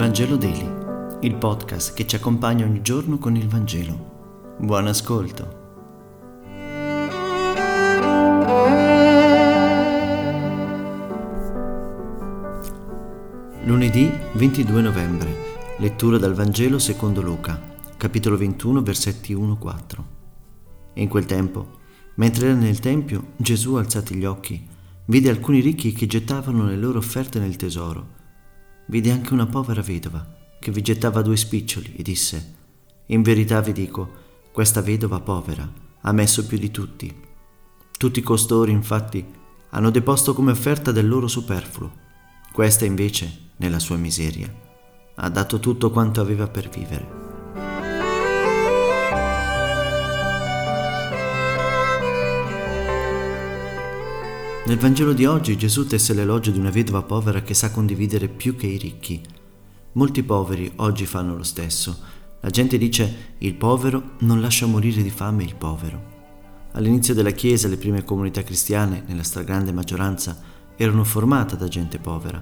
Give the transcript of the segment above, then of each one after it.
Vangelo Daily, il podcast che ci accompagna ogni giorno con il Vangelo. Buon ascolto. Lunedì 22 novembre, lettura dal Vangelo secondo Luca, capitolo 21, versetti 1-4. In quel tempo, mentre era nel Tempio, Gesù, alzati gli occhi, vide alcuni ricchi che gettavano le loro offerte nel tesoro vide anche una povera vedova che vi gettava due spiccioli e disse, In verità vi dico, questa vedova povera ha messo più di tutti. Tutti costoro, infatti, hanno deposto come offerta del loro superfluo. Questa invece, nella sua miseria, ha dato tutto quanto aveva per vivere. Nel Vangelo di oggi Gesù tesse l'elogio di una vedova povera che sa condividere più che i ricchi. Molti poveri oggi fanno lo stesso. La gente dice il povero non lascia morire di fame il povero. All'inizio della Chiesa le prime comunità cristiane, nella stragrande maggioranza, erano formate da gente povera.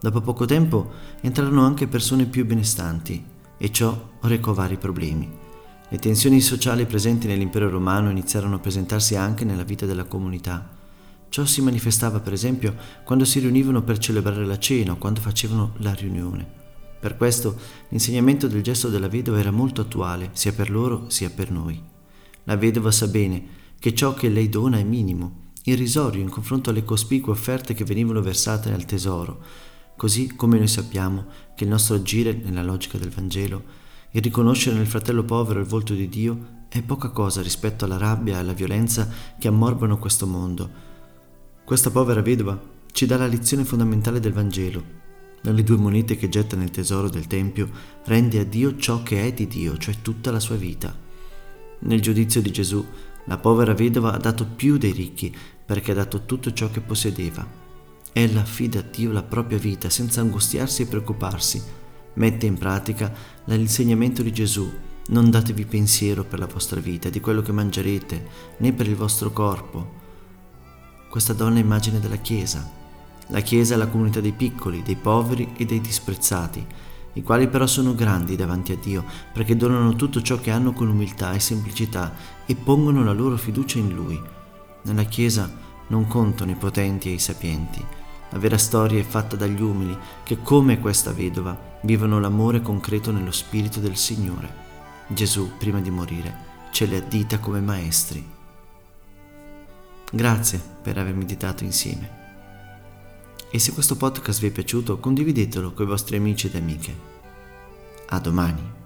Dopo poco tempo entrarono anche persone più benestanti e ciò recò vari problemi. Le tensioni sociali presenti nell'impero romano iniziarono a presentarsi anche nella vita della comunità. Ciò si manifestava per esempio quando si riunivano per celebrare la cena o quando facevano la riunione. Per questo l'insegnamento del gesto della vedova era molto attuale sia per loro sia per noi. La vedova sa bene che ciò che lei dona è minimo, irrisorio in confronto alle cospicue offerte che venivano versate nel tesoro, così come noi sappiamo che il nostro agire nella logica del Vangelo, il riconoscere nel fratello povero il volto di Dio, è poca cosa rispetto alla rabbia e alla violenza che ammorbano questo mondo questa povera vedova ci dà la lezione fondamentale del Vangelo. Dalle due monete che getta nel tesoro del Tempio rende a Dio ciò che è di Dio, cioè tutta la sua vita. Nel giudizio di Gesù, la povera vedova ha dato più dei ricchi perché ha dato tutto ciò che possedeva. Ella affida a Dio la propria vita senza angustiarsi e preoccuparsi. Mette in pratica l'insegnamento di Gesù. Non datevi pensiero per la vostra vita, di quello che mangerete, né per il vostro corpo questa donna è immagine della Chiesa. La Chiesa è la comunità dei piccoli, dei poveri e dei disprezzati, i quali però sono grandi davanti a Dio perché donano tutto ciò che hanno con umiltà e semplicità e pongono la loro fiducia in Lui. Nella Chiesa non contano i potenti e i sapienti. La vera storia è fatta dagli umili che, come questa vedova, vivono l'amore concreto nello spirito del Signore. Gesù, prima di morire, ce li addita come maestri. Grazie per aver meditato insieme. E se questo podcast vi è piaciuto, condividetelo con i vostri amici ed amiche. A domani.